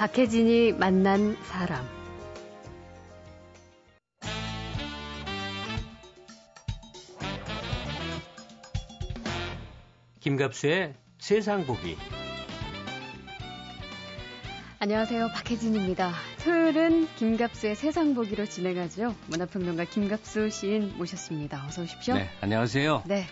박혜진이 만난 사람. 김갑수의 세상 보기. 안녕하세요. 박혜진입니다. 토요일은 김갑수의 세상 보기로 진행하죠. 문화평론가 김갑수 시인 모셨습니다. 어서 오십시오. 네, 안녕하세요. 네.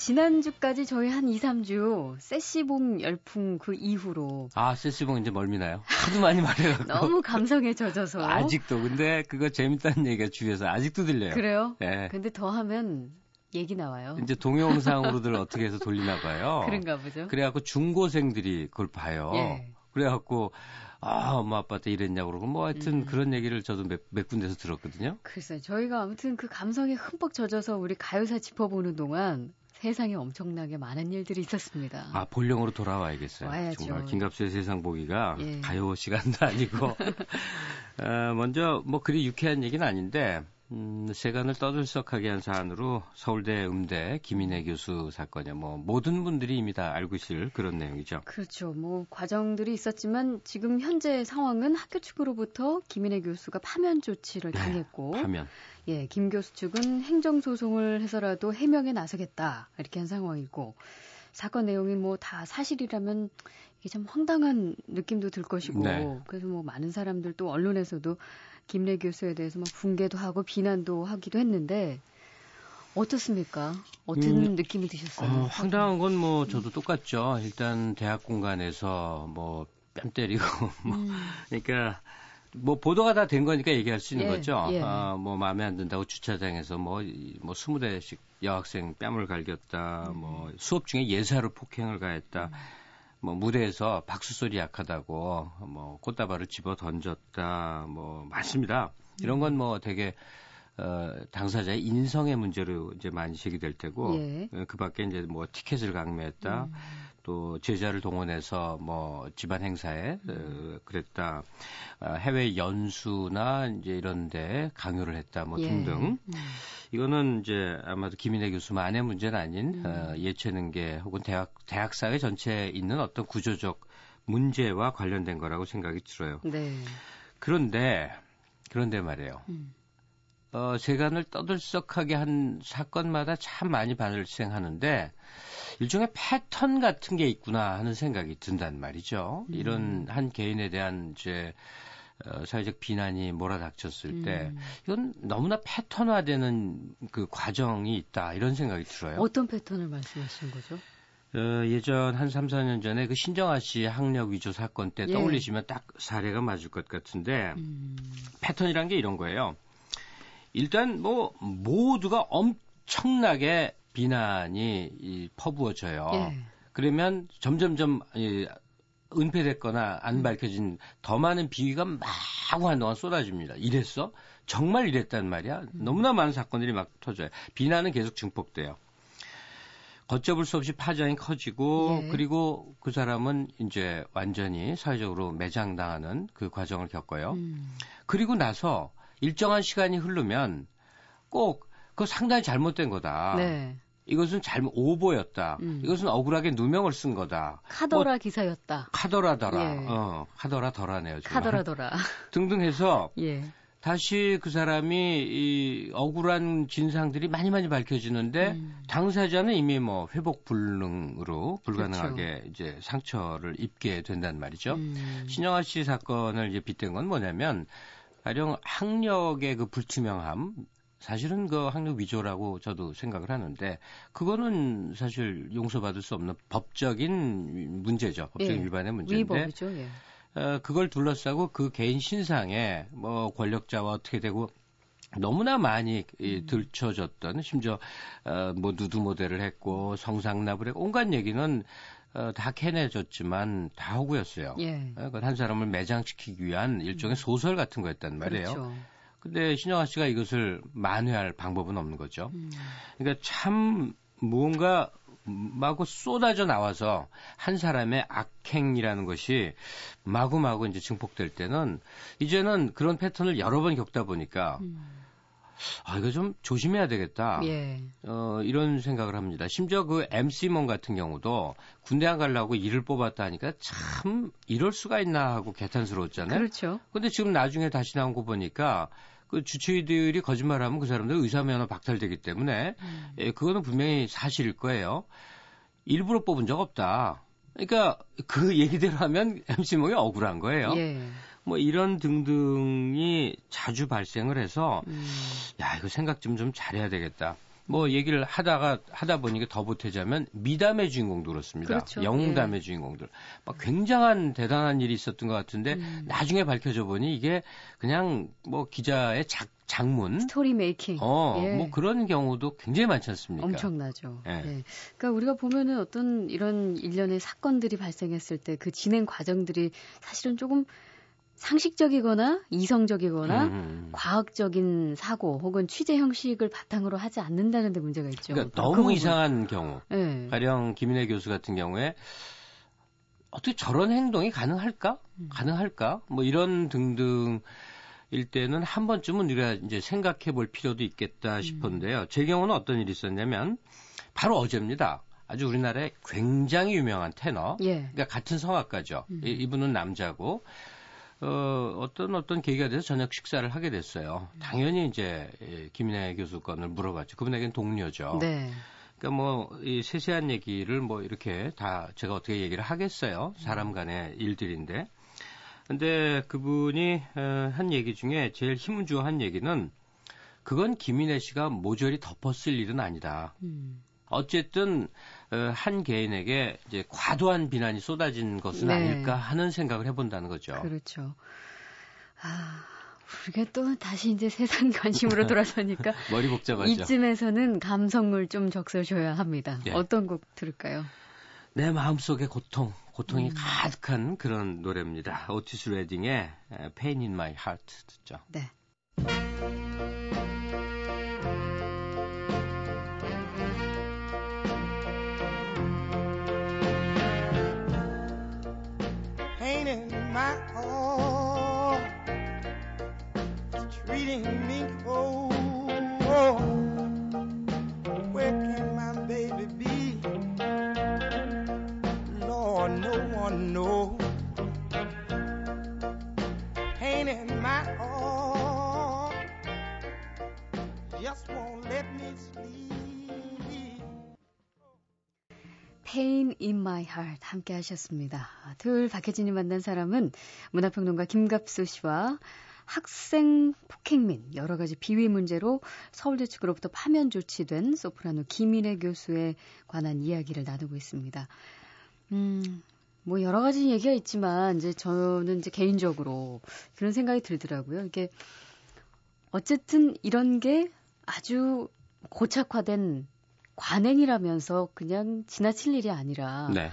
지난주까지 저희 한 2, 3주 세시봉 열풍 그 이후로 아, 세시봉 이제 멀미나요? 하도 많이 말해갖고. 너무 감성에 젖어서 아직도 근데 그거 재밌다는 얘기가 주위에서 아직도 들려요. 그래요? 네. 근데 더 하면 얘기 나와요. 이제 동영상으로들 어떻게 해서 돌리나 봐요. 그런가 보죠. 그래갖고 중고생들이 그걸 봐요. 예. 그래갖고 아 엄마 아빠한테 이랬냐고 그러고 뭐 하여튼 음. 그런 얘기를 저도 몇, 몇 군데서 들었거든요. 글쎄, 저희가 아무튼 그 감성에 흠뻑 젖어서 우리 가요사 짚어보는 동안 세상에 엄청나게 많은 일들이 있었습니다. 아 본령으로 돌아와야겠어요. 와야죠. 정말 김갑수의 세상 보기가 예. 가요 시간도 아니고 어, 먼저 뭐 그리 유쾌한 얘기는 아닌데 음, 세간을 떠들썩하게 한 사안으로 서울대 음대 김인혜 교수 사건이야 뭐 모든 분들이 이미 다 알고 있을 그런 내용이죠. 그렇죠. 뭐 과정들이 있었지만 지금 현재 상황은 학교 측으로부터 김인혜 교수가 파면 조치를 네, 당했고, 파면. 예, 김 교수 측은 행정 소송을 해서라도 해명에 나서겠다 이렇게 한 상황이고 사건 내용이 뭐 다 사실이라면 이게 참 황당한 느낌도 들 것이고 네. 그래서 뭐 많은 사람들 또 언론에서도 김래 교수에 대해서 막 붕괴도 하고 비난도 하기도 했는데 어떻습니까? 어떤 음, 느낌이 드셨어요? 어, 황당한 건 뭐 저도 똑같죠. 일단 대학 공간에서 뭐 뺨 때리고 뭐 음, 그러니까 뭐 보도가 다 된 거니까 얘기할 수 있는 예, 거죠. 예. 아, 뭐 마음에 안 든다고 주차장에서 뭐뭐 뭐 20대씩 여학생 뺨을 갈겼다. 음. 뭐 수업 중에 예사로 폭행을 가했다. 뭐 무대에서 박수 소리 약하다고 뭐 꽃다발을 집어 던졌다. 뭐 많습니다. 이런 건 뭐 되게 어, 당사자의 인성의 문제로 이제 많이 제기될 테고 예. 어, 그 밖에 이제 뭐 티켓을 강매했다. 음. 또 제자를 동원해서 뭐 집안 행사에 어, 그랬다. 아, 해외 연수나 이제 이런 데 강요를 했다. 뭐 예. 등등. 음. 이거는 이제 아마도 김인혜 교수만의 문제는 아닌 음. 어, 예체능계 혹은 대학 대학 사회 전체에 있는 어떤 구조적 문제와 관련된 거라고 생각이 들어요. 네. 그런데 그런데 말이에요. 음. 어, 세간을 떠들썩하게 한 사건마다 참 많이 발생하는데 일종의 패턴 같은 게 있구나 하는 생각이 든단 말이죠. 음. 이런 한 개인에 대한 이제 어, 사회적 비난이 몰아닥쳤을 때 음. 이건 너무나 패턴화되는 그 과정이 있다 이런 생각이 들어요. 어떤 패턴을 말씀하시는 거죠? 어, 예전 한 3, 4년 전에 그 신정아 씨 학력 위조 사건 때 예. 떠올리시면 딱 사례가 맞을 것 같은데 음. 패턴이란 게 이런 거예요. 일단 뭐 모두가 엄청나게 비난이 이, 퍼부어져요. 예. 그러면 점점점 이, 은폐됐거나 안 음. 밝혀진 더 많은 비위가 마구 한동안 쏟아집니다. 이랬어? 정말 이랬단 말이야? 음. 너무나 많은 사건들이 막 터져요. 비난은 계속 증폭돼요. 걷잡을 수 없이 파장이 커지고 예. 그리고 그 사람은 이제 완전히 사회적으로 매장당하는 그 과정을 겪어요. 음. 그리고 나서 일정한 시간이 흐르면 꼭 그거 상당히 잘못된 거다. 네. 이것은 잘못 오보였다. 음. 이것은 억울하게 누명을 쓴 거다. 카더라 기사였다. 카더라더라. 예. 어, 카더라더라네요. 정말. 카더라더라. 등등 해서 예. 다시 그 사람이 이 억울한 진상들이 많이 많이 밝혀지는데 음. 당사자는 이미 뭐 회복 불능으로 불가능하게 그렇죠. 이제 상처를 입게 된단 말이죠. 음. 신영아 씨 사건을 이제 빗댄 건 뭐냐면 가령 학력의 그 불투명함 사실은 그 학력 위조라고 저도 생각을 하는데 그거는 사실 용서받을 수 없는 법적인 문제죠. 법적인 예. 일반의 문제인데 위법이죠. 예. 어, 그걸 둘러싸고 그 개인 신상에 뭐 권력자와 어떻게 되고 너무나 많이 이, 들춰졌던 심지어 어, 뭐 누드 모델을 했고 성상납을 했고 온갖 얘기는 어, 다 캐내졌지만 다 허구였어요. 예. 어, 그한 사람을 매장시키기 위한 일종의 소설 같은 거였단 말이에요. 그렇죠. 근데 신영아 씨가 이것을 만회할 방법은 없는 거죠. 음. 그러니까 참 무언가 마구 쏟아져 나와서 한 사람의 악행이라는 것이 마구마구 이제 증폭될 때는 이제는 그런 패턴을 여러 번 겪다 보니까 음. 아, 이거 좀 조심해야 되겠다. 예. 어, 이런 생각을 합니다. 심지어 그 MC몬 같은 경우도 군대 안 가려고 일을 뽑았다 하니까 참 이럴 수가 있나 하고 개탄스러웠잖아요. 그렇죠. 근데 지금 나중에 다시 나온 거 보니까 그 주치의들이 거짓말하면 그 사람들 의사 면허 박탈되기 때문에 음. 예, 그거는 분명히 사실일 거예요. 일부러 뽑은 적 없다. 그러니까 그 얘기대로 하면 MC몽이 억울한 거예요. 예. 뭐 이런 등등이 자주 발생을 해서 음. 야 이거 생각 좀 좀 잘해야 되겠다. 뭐 얘기를 하다가 하다 보니까 더 보태자면 미담의 주인공도 그렇습니다. 그렇죠. 영담의 예. 주인공들 막 굉장한 대단한 일이 있었던 것 같은데 음. 나중에 밝혀져 보니 이게 그냥 뭐 기자의 작 장문 스토리 메이킹 어, 예. 뭐 그런 경우도 굉장히 많지 않습니까? 엄청나죠. 예. 예. 그러니까 우리가 보면은 어떤 이런 일련의 사건들이 발생했을 때 그 진행 과정들이 사실은 조금 상식적이거나 이성적이거나 음, 음, 음. 과학적인 사고 혹은 취재 형식을 바탕으로 하지 않는다는 데 문제가 있죠. 그러니까 너무 그 이상한 경우. 네. 가령 김인혜 교수 같은 경우에 어떻게 저런 행동이 가능할까? 음. 가능할까? 뭐 이런 등등 일 때는 한 번쯤은 우리가 이제 생각해 볼 필요도 있겠다 음. 싶은데요. 제 경우는 어떤 일이 있었냐면 바로 어제입니다. 아주 우리나라에 굉장히 유명한 테너. 예. 그러니까 같은 성악가죠. 음. 이분은 남자고 어, 어떤 어떤 계기가 돼서 저녁 식사를 하게 됐어요. 당연히 이제 예, 김인혜 교수 건을 물어봤죠. 그분에겐 동료죠. 네. 그러니까 뭐 이 세세한 얘기를 뭐 이렇게 다 제가 어떻게 얘기를 하겠어요. 사람 간의 일들인데. 근데 그분이 어, 한 얘기 중에 제일 힘을 주어 한 얘기는 그건 김인혜 씨가 모조리 덮었을 일은 아니다. 음. 어쨌든 어, 한 개인에게 이제 과도한 비난이 쏟아진 것은 네. 아닐까 하는 생각을 해본다는 거죠. 그렇죠. 아, 우리가 또 다시 이제 세상 관심으로 돌아서니까 머리 복잡하죠. 이쯤에서는 감성을 좀 적셔줘야 합니다. 네. 어떤 곡 들을까요? 내 마음속의 고통, 고통이 음. 가득한 그런 노래입니다. 오티스 레딩의 Pain in My Heart 듣죠. 네. My Heart 함께 하셨습니다. 둘 박혜진이 만난 사람은 문화평론가 김갑수 씨와 학생 폭행 및 여러 가지 비위 문제로 서울대 측으로부터 파면 조치된 소프라노 김인혜 교수에 관한 이야기를 나누고 있습니다. 음, 뭐 여러 가지 얘기가 있지만 이제 저는 이제 개인적으로 그런 생각이 들더라고요. 이게 어쨌든 이런 게 아주 고착화된 관행이라면서 그냥 지나칠 일이 아니라 네.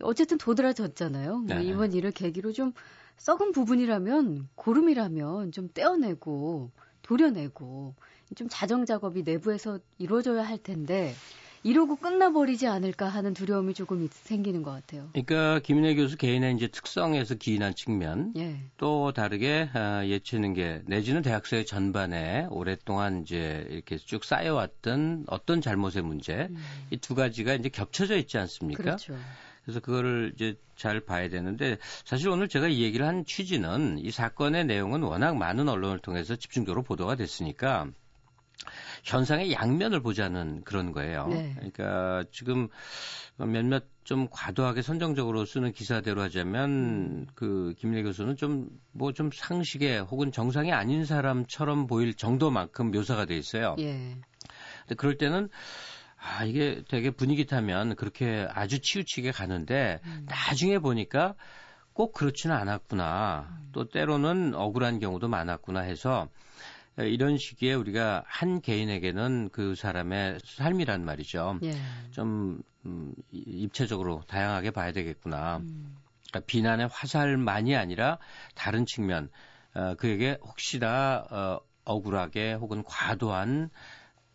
어쨌든 도드라졌잖아요. 뭐 네. 이번 일을 계기로 좀 썩은 부분이라면 고름이라면 좀 떼어내고 도려내고 좀 자정 작업이 내부에서 이루어져야 할 텐데 이러고 끝나버리지 않을까 하는 두려움이 조금 생기는 것 같아요. 그러니까 김인혜 교수 개인의 이제 특성에서 기인한 측면, 예. 또 다르게 아, 예치는 게 내지는 대학생 전반에 오랫동안 이제 이렇게 쭉 쌓여왔던 어떤 잘못의 문제 음. 이두 가지가 이제 겹쳐져 있지 않습니까? 그렇죠. 그래서 그거를 이제 잘 봐야 되는데 사실 오늘 제가 이 얘기를 한 취지는 이 사건의 내용은 워낙 많은 언론을 통해서 집중적으로 보도가 됐으니까 현상의 양면을 보자는 그런 거예요. 네. 그러니까 지금 몇몇 좀 과도하게 선정적으로 쓰는 기사대로 하자면 음. 그 김래 교수는 좀 뭐좀 뭐 좀 상식에 혹은 정상이 아닌 사람처럼 보일 정도만큼 묘사가 돼 있어요. 예. 근데 그럴 때는 아, 이게 되게 분위기 타면 그렇게 아주 치우치게 가는데 음. 나중에 보니까 꼭 그렇지는 않았구나. 음. 또 때로는 억울한 경우도 많았구나 해서 이런 시기에 우리가 한 개인에게는 그 사람의 삶이란 말이죠. 예. 좀 음, 입체적으로 다양하게 봐야 되겠구나. 음. 그러니까 비난의 화살만이 아니라 다른 측면, 어, 그에게 혹시나 어, 억울하게 혹은 과도한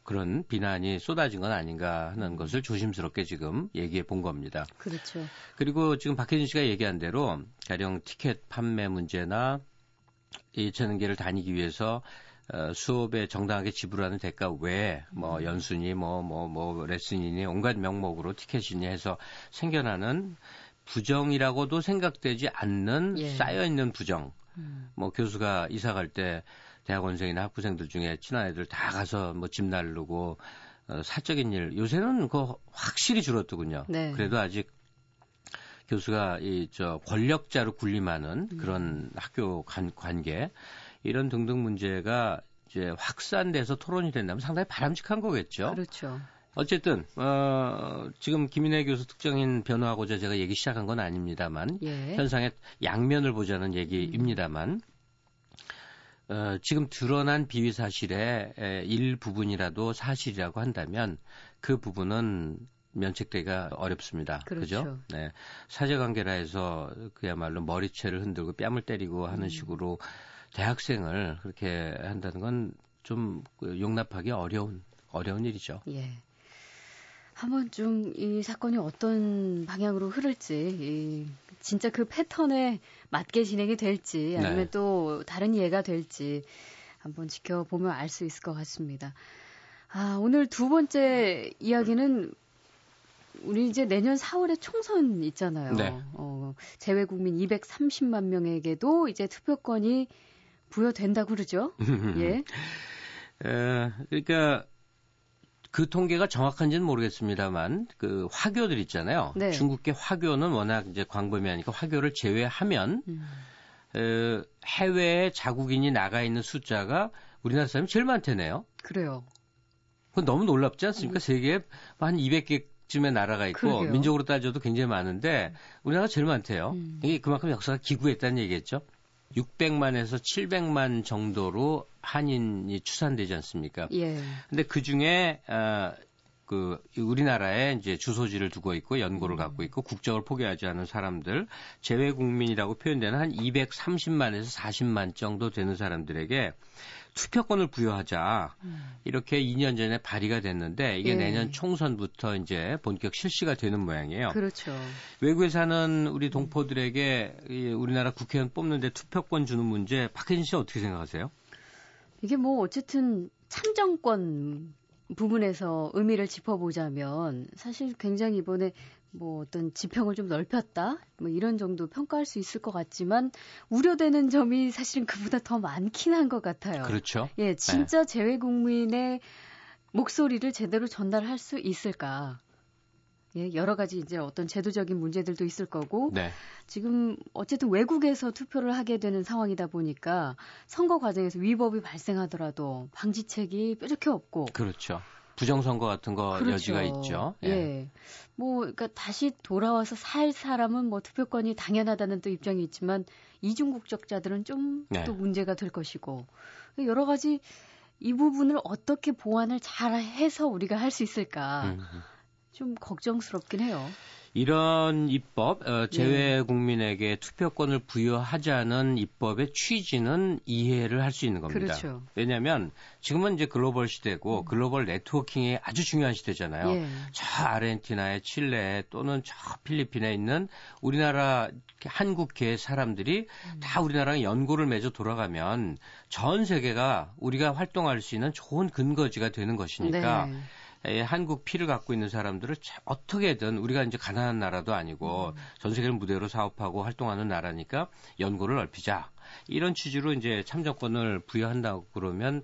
그런 비난이 쏟아진 건 아닌가 하는 것을 조심스럽게 지금 얘기해 본 겁니다. 그렇죠. 그리고 지금 박혜진 씨가 얘기한 대로 가령 티켓 판매 문제나 이 예체능계를 다니기 위해서 어, 수업에 정당하게 지불하는 대가 외에 뭐 음. 연수니 뭐 뭐 뭐 레슨이니 온갖 명목으로 티켓이니 해서 생겨나는 부정이라고도 생각되지 않는 예. 쌓여 있는 부정. 음. 뭐 교수가 이사 갈 때 대학원생이나 학부생들 중에 친한 애들 다 가서 뭐집 나르고 어, 사적인 일 요새는 그 확실히 줄었더군요. 네. 그래도 아직 교수가 이 저 권력자로 군림하는 음. 그런 학교 관, 관계 이런 등등 문제가 이제 확산돼서 토론이 된다면 상당히 바람직한 거겠죠. 그렇죠. 어쨌든 어 지금 김인혜 교수 특정인 변호하고자 제가 얘기 시작한 건 아닙니다만 예. 현상의 양면을 보자는 얘기입니다만 어, 지금 드러난 비위 사실의 에, 일부분이라도 사실이라고 한다면 그 부분은 면책되기가 어렵습니다. 그렇죠. 죠 네. 사제관계라 해서 그야말로 머리채를 흔들고 뺨을 때리고 하는 음. 식으로 대학생을 그렇게 한다는 건 좀 용납하기 어려운 어려운 일이죠. 예. 한번 좀 이 사건이 어떤 방향으로 흐를지, 이 진짜 그 패턴에 맞게 진행이 될지, 아니면 네. 또 다른 예가 될지 한번 지켜보면 알 수 있을 것 같습니다. 아, 오늘 두 번째 이야기는 우리 이제 내년 4월에 총선 있잖아요. 네. 어, 재외국민 230만 명에게도 이제 투표권이 부여된다고 그러죠. 예. 에, 그러니까 그 통계가 정확한지는 모르겠습니다만 그 화교들 있잖아요. 네. 중국계 화교는 워낙 이제 광범위하니까 화교를 제외하면 음, 에, 해외에 자국인이 나가 있는 숫자가 우리나라 사람이 제일 많대네요. 그래요. 그건 너무 놀랍지 않습니까? 세계에 한 200개쯤의 나라가 있고 그러게요. 민족으로 따져도 굉장히 많은데 우리나라가 제일 많대요. 음. 이게 그만큼 역사가 기구했다는 얘기겠죠. 600만에서 700만 정도로 한인이 추산되지 않습니까? 예. 근데 그 중에 어, 그 우리나라에 이제 주소지를 두고 있고 연고를 갖고 있고 국적을 포기하지 않은 사람들 재외 국민이라고 표현되는 한 230만에서 40만 정도 되는 사람들에게 투표권을 부여하자 이렇게 2년 전에 발의가 됐는데 이게 예. 내년 총선부터 이제 본격 실시가 되는 모양이에요. 그렇죠. 외국에 사는 우리 동포들에게 이 우리나라 국회의원 뽑는데 투표권 주는 문제 박혜진 씨 어떻게 생각하세요? 이게 뭐 어쨌든 참정권 부분에서 의미를 짚어보자면 사실 굉장히 이번에 뭐 어떤 지평을 좀 넓혔다 뭐 이런 정도 평가할 수 있을 것 같지만 우려되는 점이 사실은 그보다 더 많긴 한 것 같아요. 그렇죠. 예, 진짜 재외 국민의 목소리를 제대로 전달할 수 있을까? 예, 여러 가지 이제 어떤 제도적인 문제들도 있을 거고 네. 지금 어쨌든 외국에서 투표를 하게 되는 상황이다 보니까 선거 과정에서 위법이 발생하더라도 방지책이 뾰족히 없고 그렇죠. 부정선거 같은 거 그렇죠. 여지가 있죠. 예. 뭐 그러니까 다시 돌아와서 살 사람은 뭐 투표권이 당연하다는 또 입장이 있지만 이중 국적자들은 좀또 네. 문제가 될 것이고 여러 가지 이 부분을 어떻게 보완을 잘 해서 우리가 할 수 있을까 음, 음. 좀 걱정스럽긴 해요. 이런 입법, 어, 재외 국민에게 투표권을 부여하자는 입법의 취지는 이해를 할 수 있는 겁니다. 그렇죠. 왜냐하면 지금은 이제 글로벌 시대고 글로벌 네트워킹이 아주 중요한 시대잖아요. 예. 저 아르헨티나에 칠레 또는 저 필리핀에 있는 우리나라 한국계 사람들이 다 우리나라랑 연고를 맺어 돌아가면 전 세계가 우리가 활동할 수 있는 좋은 근거지가 되는 것이니까 네. 에, 한국 피를 갖고 있는 사람들을 자- 어떻게든 우리가 이제 가난한 나라도 아니고 전 세계를 무대로 사업하고 활동하는 나라니까 연고를 넓히자 이런 취지로 이제 참정권을 부여한다고 그러면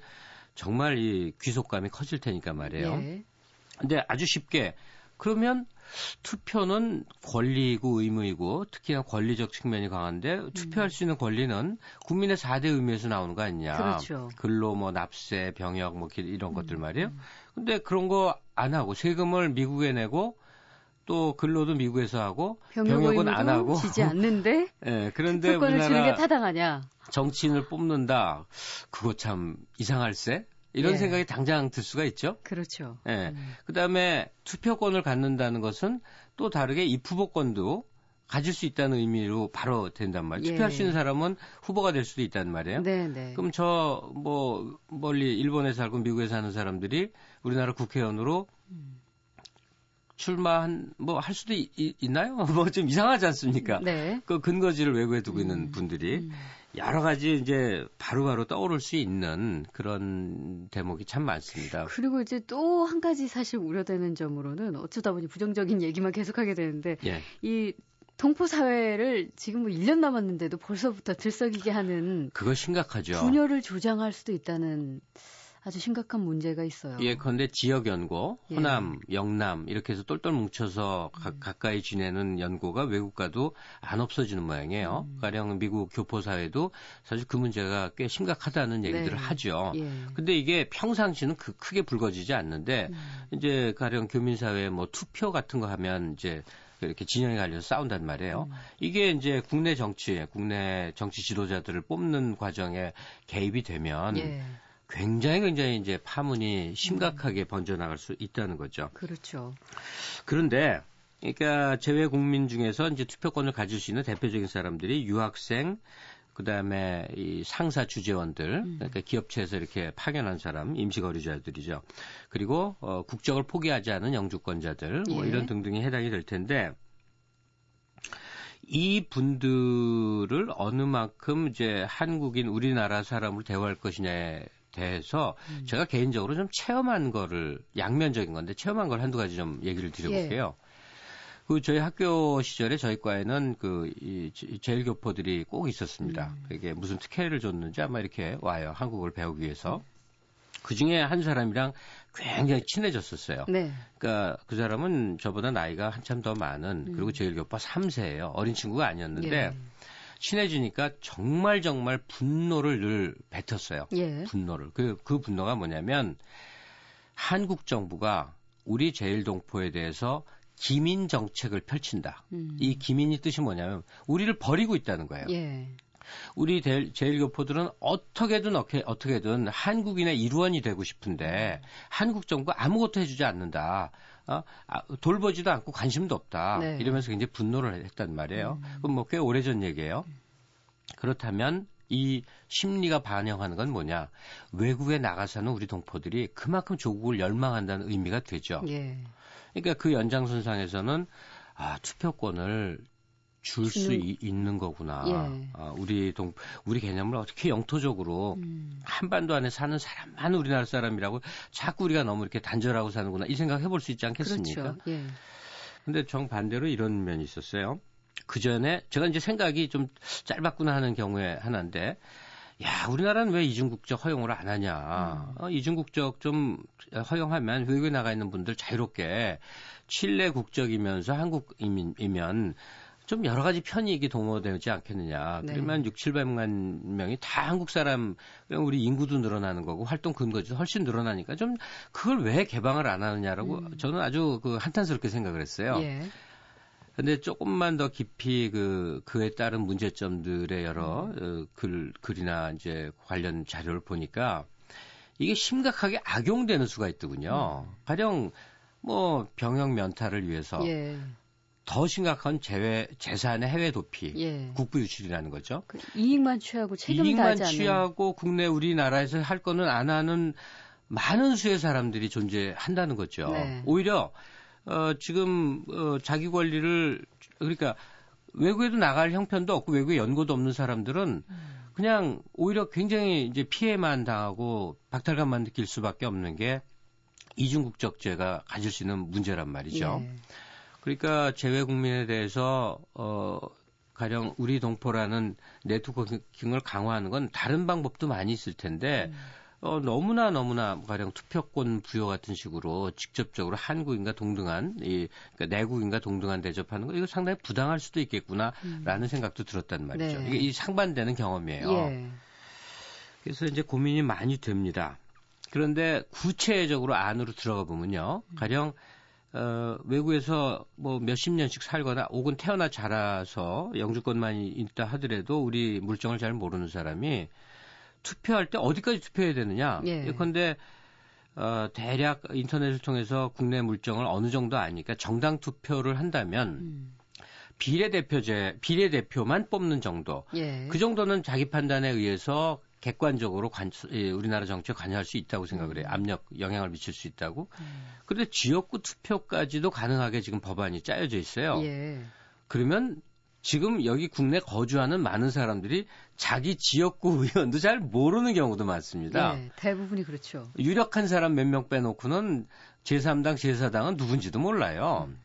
정말 이 귀속감이 커질 테니까 말이에요. 예. 근데 아주 쉽게 그러면 투표는 권리이고 의무이고 특히나 권리적 측면이 강한데 투표할 수 있는 권리는 국민의 4대 의무에서 나오는 거 아니냐. 그렇죠. 근로 뭐 납세, 병역 뭐 기- 이런 것들 말이에요. 근데 그런 거 안 하고 세금을 미국에 내고 또 근로도 미국에서 하고 병역 병역은 안 하고 지지 않는데 예, 그런데 투표권을 주는 게 타당하냐? 정치인을 뽑는다. 그거 참 이상할세? 이런 예. 생각이 당장 들 수가 있죠. 그렇죠. 예. 음. 그다음에 투표권을 갖는다는 것은 또 다르게 이 후보권도 가질 수 있다는 의미로 바로 된단 말이에요. 예. 투표할 수 있는 사람은 후보가 될 수도 있단 말이에요. 네, 네. 그럼 저 뭐 멀리 일본에 살고 미국에 사는 사람들이 우리나라 국회의원으로 출마한 뭐 할 수도 있, 나요 뭐 좀 이상하지 않습니까? 네. 그 근거지를 외국에 두고 있는 음. 분들이 음. 여러 가지 이제 바로 바로 떠오를 수 있는 그런 대목이 참 많습니다. 그리고 이제 또 한 가지 사실 우려되는 점으로는 어쩌다 보니 부정적인 얘기만 계속하게 되는데 예. 이 동포 사회를 지금 뭐 1년 남았는데도 벌써부터 들썩이게 하는 그거 심각하죠. 분열을 조장할 수도 있다는 아주 심각한 문제가 있어요. 예, 그런데 지역 연고, 예. 호남, 예. 영남 이렇게 해서 똘똘 뭉쳐서 가, 음. 가 까이 지내는 연고가 외국 가도 안 없어지는 모양이에요. 음. 가령 미국 교포 사회도 사실 그 문제가 꽤 심각하다는 얘기들을 네. 하죠. 예. 근데 이게 평상시는 그 크게 불거지지 않는데 음. 이제 가령 교민 사회 뭐 투표 같은 거 하면 이제 이렇게 진영에 갈려서 싸운단 말이에요. 음. 이게 이제 국내 정치, 국내 정치 지도자들을 뽑는 과정에 개입이 되면 예. 굉장히 굉장히 이제 파문이 심각하게 음. 번져나갈 수 있다는 거죠. 그렇죠. 그런데 그러니까 재외 국민 중에서 이제 투표권을 가질 수 있는 대표적인 사람들이 유학생, 그 다음에 이 상사 주재원들, 음. 그러니까 기업체에서 이렇게 파견한 사람, 임시거주자들이죠. 그리고 어, 국적을 포기하지 않은 영주권자들, 뭐 예. 이런 등등이 해당이 될 텐데, 이 분들을 어느 만큼 이제 한국인 우리나라 사람으로 대우할 것이냐에 대해서 음. 제가 개인적으로 좀 체험한 거를 양면적인 건데 체험한 걸 한두 가지 좀 얘기를 드려볼게요. 예. 그 저희 학교 시절에 저희 과에는 그 이 제일 교포들이 꼭 있었습니다. 음. 이게 무슨 특혜를 줬는지 아마 이렇게 와요. 한국어를 배우기 위해서. 그 중에 한 사람이랑 굉장히 친해졌었어요. 네. 그러니까 그 사람은 저보다 나이가 한참 더 많은 그리고 음. 제일 교포 3세예요. 어린 친구가 아니었는데 예. 친해지니까 정말 정말 분노를 늘 뱉었어요. 예. 분노를. 그, 그 분노가 뭐냐면 한국 정부가 우리 제일 동포에 대해서 기민 정책을 펼친다. 음. 이 기민이 뜻이 뭐냐면 우리를 버리고 있다는 거예요. 예. 우리 제일교포들은 어떻게든 어떻게, 어떻게든 한국인의 일원이 되고 싶은데 한국 정부가 아무것도 해주지 않는다. 어? 아, 돌보지도 않고 관심도 없다. 네. 이러면서 굉장히 분노를 했단 말이에요. 음. 그럼 뭐꽤 오래전 얘기예요. 그렇다면 이 심리가 반영하는 건 뭐냐? 외국에 나가서는 우리 동포들이 그만큼 조국을 열망한다는 의미가 되죠. 예. 그러니까 그 연장선상에서는 아, 투표권을 줄수 있는 거구나. 예. 아, 우리 동 우리 개념을 어떻게 영토적으로 음. 한반도 안에 사는 사람만 우리나라 사람이라고 자꾸 우리가 너무 이렇게 단절하고 사는구나 이 생각 해볼 수 있지 않겠습니까? 그렇죠. 예. 근데 정 반대로 이런 면이 있었어요. 그 전에 제가 이제 생각이 좀 짧았구나 하는 경우에 하나인데 야, 우리나라는 왜 이중국적 허용을 안 하냐. 음. 어, 이중국적 좀 허용하면 외국에 나가 있는 분들 자유롭게 칠레 국적이면서 한국이면 좀 여러 가지 편익이 동원되지 않겠느냐. 네. 그러면 6, 700만 명이 다 한국 사람, 우리 인구도 늘어나는 거고 활동 근거도 훨씬 늘어나니까 좀 그걸 왜 개방을 안 하느냐라고 음. 저는 아주 그 한탄스럽게 생각을 했어요. 예. 근데 조금만 더 깊이 그 그에 따른 문제점들의 여러 음. 어, 글 글이나 이제 관련 자료를 보니까 이게 심각하게 악용되는 수가 있더군요. 음. 가령 뭐 병역 면탈을 위해서 예. 더 심각한 재외 재산의 해외 도피, 예. 국부 유출이라는 거죠. 그 이익만 취하고 책임 이익만 취하고 국내 우리나라에서 할 거는 안 하는 많은 수의 사람들이 존재한다는 거죠. 네. 오히려 어 지금 어 자기 권리를 그러니까 외국에도 나갈 형편도 없고 외국에 연고도 없는 사람들은 그냥 오히려 굉장히 이제 피해만 당하고 박탈감만 느낄 수밖에 없는 게 이중국적제가 가질 수 있는 문제란 말이죠. 예. 그러니까 재외 국민에 대해서 어 가령 우리 동포라는 네트워킹을 강화하는 건 다른 방법도 많이 있을 텐데 음. 어, 너무나 너무나 가령 투표권 부여 같은 식으로 직접적으로 한국인과 동등한 이 그러니까 내국인과 동등한 대접하는 거 이거 상당히 부당할 수도 있겠구나라는 음. 생각도 들었단 말이죠. 네. 이게 이 상반되는 경험이에요. 예. 그래서 이제 고민이 많이 됩니다. 그런데 구체적으로 안으로 들어가 보면요. 음. 가령 어, 외국에서 뭐 몇십 년씩 살거나 혹은 태어나 자라서 영주권만 있다 하더라도 우리 물정을 잘 모르는 사람이 투표할 때 어디까지 투표해야 되느냐. 예. 예컨대 어, 대략 인터넷을 통해서 국내 물정을 어느 정도 아니까 정당 투표를 한다면 음. 비례대표제 비례대표만 뽑는 정도. 예. 그 정도는 자기 판단에 의해서 객관적으로 관, 예, 우리나라 정치에 관여할 수 있다고 생각을 해요. 음. 압력, 영향을 미칠 수 있다고. 음. 그런데 지역구 투표까지도 가능하게 지금 법안이 짜여져 있어요. 예. 그러면 지금 여기 국내 거주하는 많은 사람들이 자기 지역구 의원도 잘 모르는 경우도 많습니다. 네, 대부분이 그렇죠. 유력한 사람 몇 명 빼놓고는 제3당, 제4당은 누군지도 몰라요. 음.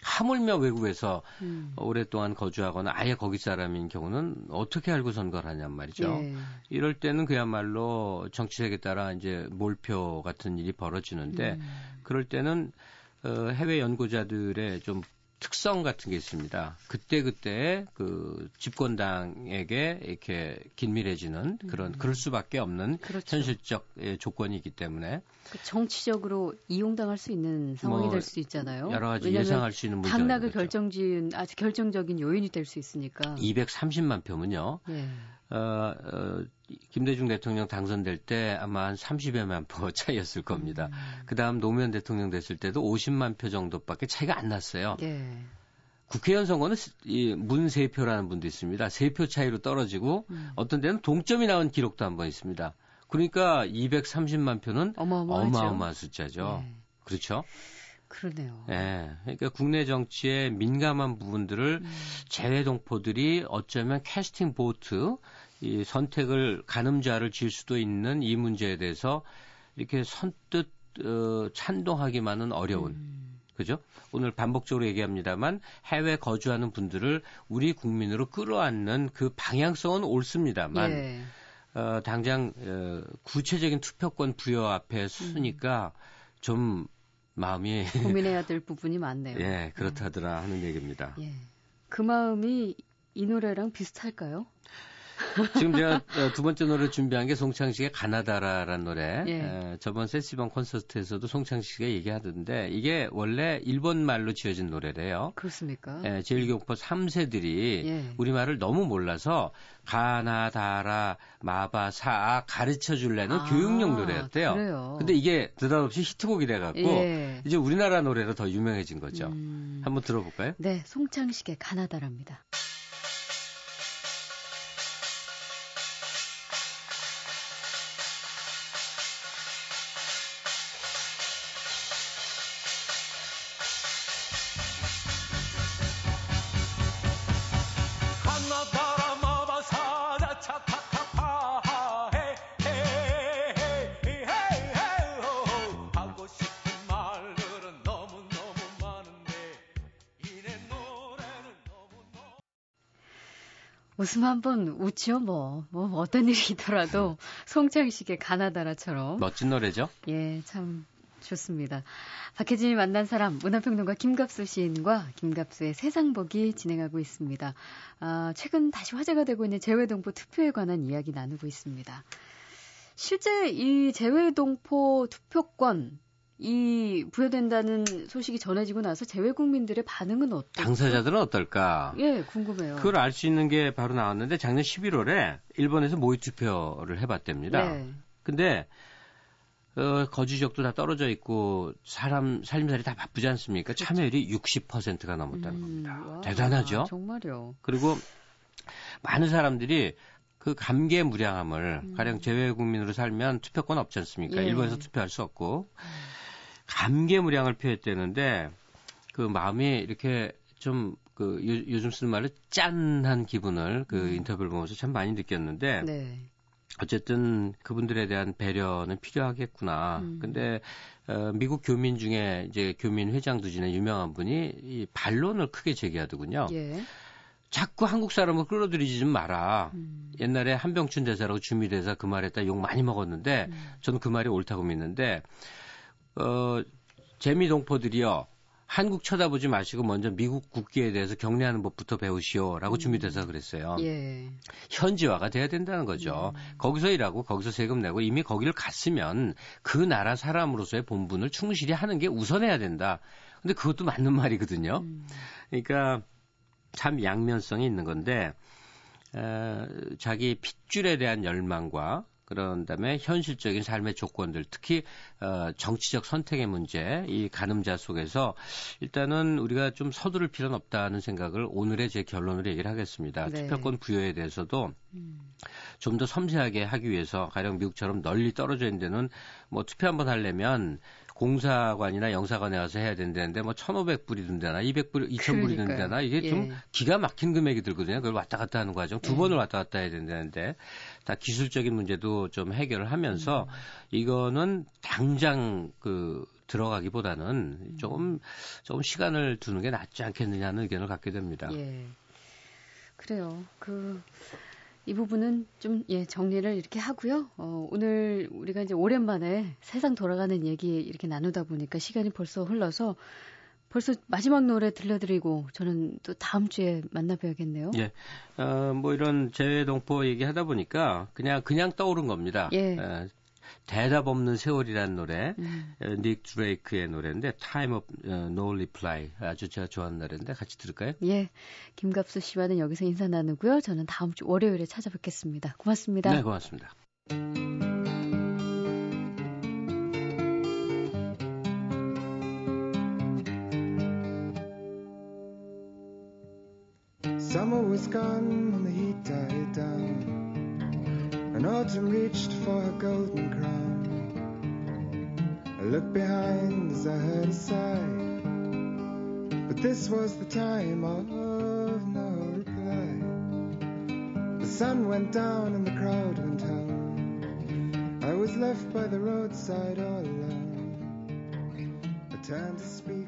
하물며 외국에서 음. 오랫동안 거주하거나 아예 거기 사람인 경우는 어떻게 알고 선거를 하냔 말이죠. 예. 이럴 때는 그야말로 정치색에 따라 이제 몰표 같은 일이 벌어지는데 음. 그럴 때는 어, 해외 연구자들의 좀 특성 같은 게 있습니다. 그때 그때 그 집권당에게 이렇게 긴밀해지는 그런 음. 그럴 수밖에 없는 그렇죠. 현실적 예, 조건이기 때문에 그 정치적으로 이용당할 수 있는 상황이 뭐 될수 있잖아요. 여러 가지 예상할 수 있는 문제가 당락을 결정지은 아주 결정적인 요인이 될 수 있으니까. 230만 표면요. 예. 어, 어, 김대중 대통령 당선될 때 아마 한 30여만 표 차이였을 겁니다. 음. 그 다음 노무현 대통령 됐을 때도 50만 표 정도밖에 차이가 안 났어요. 예. 국회의원 선거는 이 문세표라는 분도 있습니다. 세 표 차이로 떨어지고 음. 어떤 데는 동점이 나온 기록도 한 번 있습니다. 그러니까 230만 표는 어마어마하죠. 어마어마한 숫자죠. 예. 그렇죠? 그러네요. 예. 그러니까 국내 정치의 민감한 부분들을 음. 재외 동포들이 어쩌면 캐스팅 보트 이 선택을 가늠자를 지을 수도 있는 이 문제에 대해서 이렇게 선뜻 어, 찬동하기만은 어려운 음. 그죠? 오늘 반복적으로 얘기합니다만 해외 거주하는 분들을 우리 국민으로 끌어안는 그 방향성은 옳습니다만 예. 어, 당장 어, 구체적인 투표권 부여 앞에 서니까 음. 좀 마음이 고민해야 될 부분이 많네요. 예, 그렇다더라 하는 얘기입니다. 예. 그 마음이 이 노래랑 비슷할까요? 지금 제가 어, 두 번째 노래 준비한 게 송창식의 가나다라라는 노래. 예. 에, 저번 세시방 콘서트에서도 송창식 씨가 얘기하던데 이게 원래 일본 말로 지어진 노래래요. 그렇습니까? 예, 제1교포 3세들이 예. 우리말을 너무 몰라서 가나다라 마바사 가르쳐 줄래는 아, 교육용 노래였대요. 그래요. 근데 이게 느닷없이 히트곡이 돼 갖고 예. 이제 우리나라 노래로 더 유명해진 거죠. 음... 한번 들어볼까요? 네, 송창식의 가나다랍니다. 웃음 한번 웃죠, 뭐. 뭐, 어떤 일이 있더라도 송창식의 가나다라처럼. 멋진 노래죠? 예, 참 좋습니다. 박혜진이 만난 사람, 문화평론가 김갑수 시인과 김갑수의 세상보기 진행하고 있습니다. 아, 최근 다시 화제가 되고 있는 재외동포 투표에 관한 이야기 나누고 있습니다. 실제 이 재외동포 투표권, 이 부여된다는 소식이 전해지고 나서 재외 국민들의 반응은 어떨까? 당사자들은 어떨까? 예, 궁금해요. 그걸 알 수 있는 게 바로 나왔는데 작년 11월에 일본에서 모의 투표를 해봤답니다. 네. 근데 어, 거주 지역도 다 떨어져 있고 사람 살림살이 다 바쁘지 않습니까? 그렇죠. 참여율이 60%가 넘었다는 음, 겁니다. 와, 대단하죠? 정말요. 그리고 많은 사람들이 그 감개무량함을 음. 가령 재외 국민으로 살면 투표권 없지 않습니까? 예. 일본에서 투표할 수 없고 음. 감개무량을 표했다는데 그 마음이 이렇게 좀 그 요즘 쓰는 말로 짠한 기분을 그 음. 인터뷰를 보면서 참 많이 느꼈는데 네. 어쨌든 그분들에 대한 배려는 필요하겠구나. 음. 근데 어, 미국 교민 중에 이제 교민 회장도 지낸 유명한 분이 이 반론을 크게 제기하더군요. 예. 자꾸 한국 사람을 끌어들이지 좀 마라. 음. 옛날에 한병춘 대사라고 주미 대사 그 말했다 욕 많이 먹었는데 음. 저는 그 말이 옳다고 믿는데 어, 재미 동포들이요. 한국 쳐다보지 마시고 먼저 미국 국기에 대해서 경례하는 법부터 배우시오라고 음. 준비돼서 그랬어요. 예. 현지화가 돼야 된다는 거죠. 음. 거기서 일하고 거기서 세금 내고 이미 거기를 갔으면 그 나라 사람으로서의 본분을 충실히 하는 게 우선해야 된다. 근데 그것도 맞는 말이거든요. 음. 그러니까 참 양면성이 있는 건데 어, 자기 핏줄에 대한 열망과 그런 다음에 현실적인 삶의 조건들, 특히 어, 정치적 선택의 문제, 이 가늠자 속에서 일단은 우리가 좀 서두를 필요는 없다는 생각을 오늘의 제 결론으로 얘기를 하겠습니다. 네. 투표권 부여에 대해서도 음. 좀더 섬세하게 하기 위해서 가령 미국처럼 널리 떨어져 있는 데는 뭐 투표 한번 하려면 공사관이나 영사관에 가서 해야 된다는데 뭐 1,500불이 든다나 200불, 2,000불이 든다나 이게 좀 예. 기가 막힌 금액이 들거든요. 그걸 왔다 갔다 하는 과정 두 예. 번을 왔다 갔다 해야 된다는데 다 기술적인 문제도 좀 해결을 하면서 음. 이거는 당장 그 들어가기보다는 조금 조금 시간을 두는 게 낫지 않겠느냐는 의견을 갖게 됩니다. 예. 그래요. 그, 이 부분은 좀, 예, 정리를 이렇게 하고요. 어, 오늘 우리가 이제 오랜만에 세상 돌아가는 얘기 이렇게 나누다 보니까 시간이 벌써 흘러서 벌써 마지막 노래 들려드리고 저는 또 다음 주에 만나뵈야겠네요. 예. 어, 뭐 이런 재외동포 얘기하다 보니까 그냥, 그냥 떠오른 겁니다. 예. 어, 대답 없는 세월이라는 노래, 음. 닉 드레이크의 노래인데 Time of No Reply 아주 제가 좋아하는 노래인데 같이 들을까요? 예, 김갑수 씨와는 여기서 인사 나누고요. 저는 다음 주 월요일에 찾아뵙겠습니다. 고맙습니다. 네, 고맙습니다. Summer was gone and the heat died down. And autumn reached for her golden crown. I looked behind as I heard a sigh, but this was the time of no reply. The sun went down and the crowd went home. I was left by the roadside all alone. I turned to speak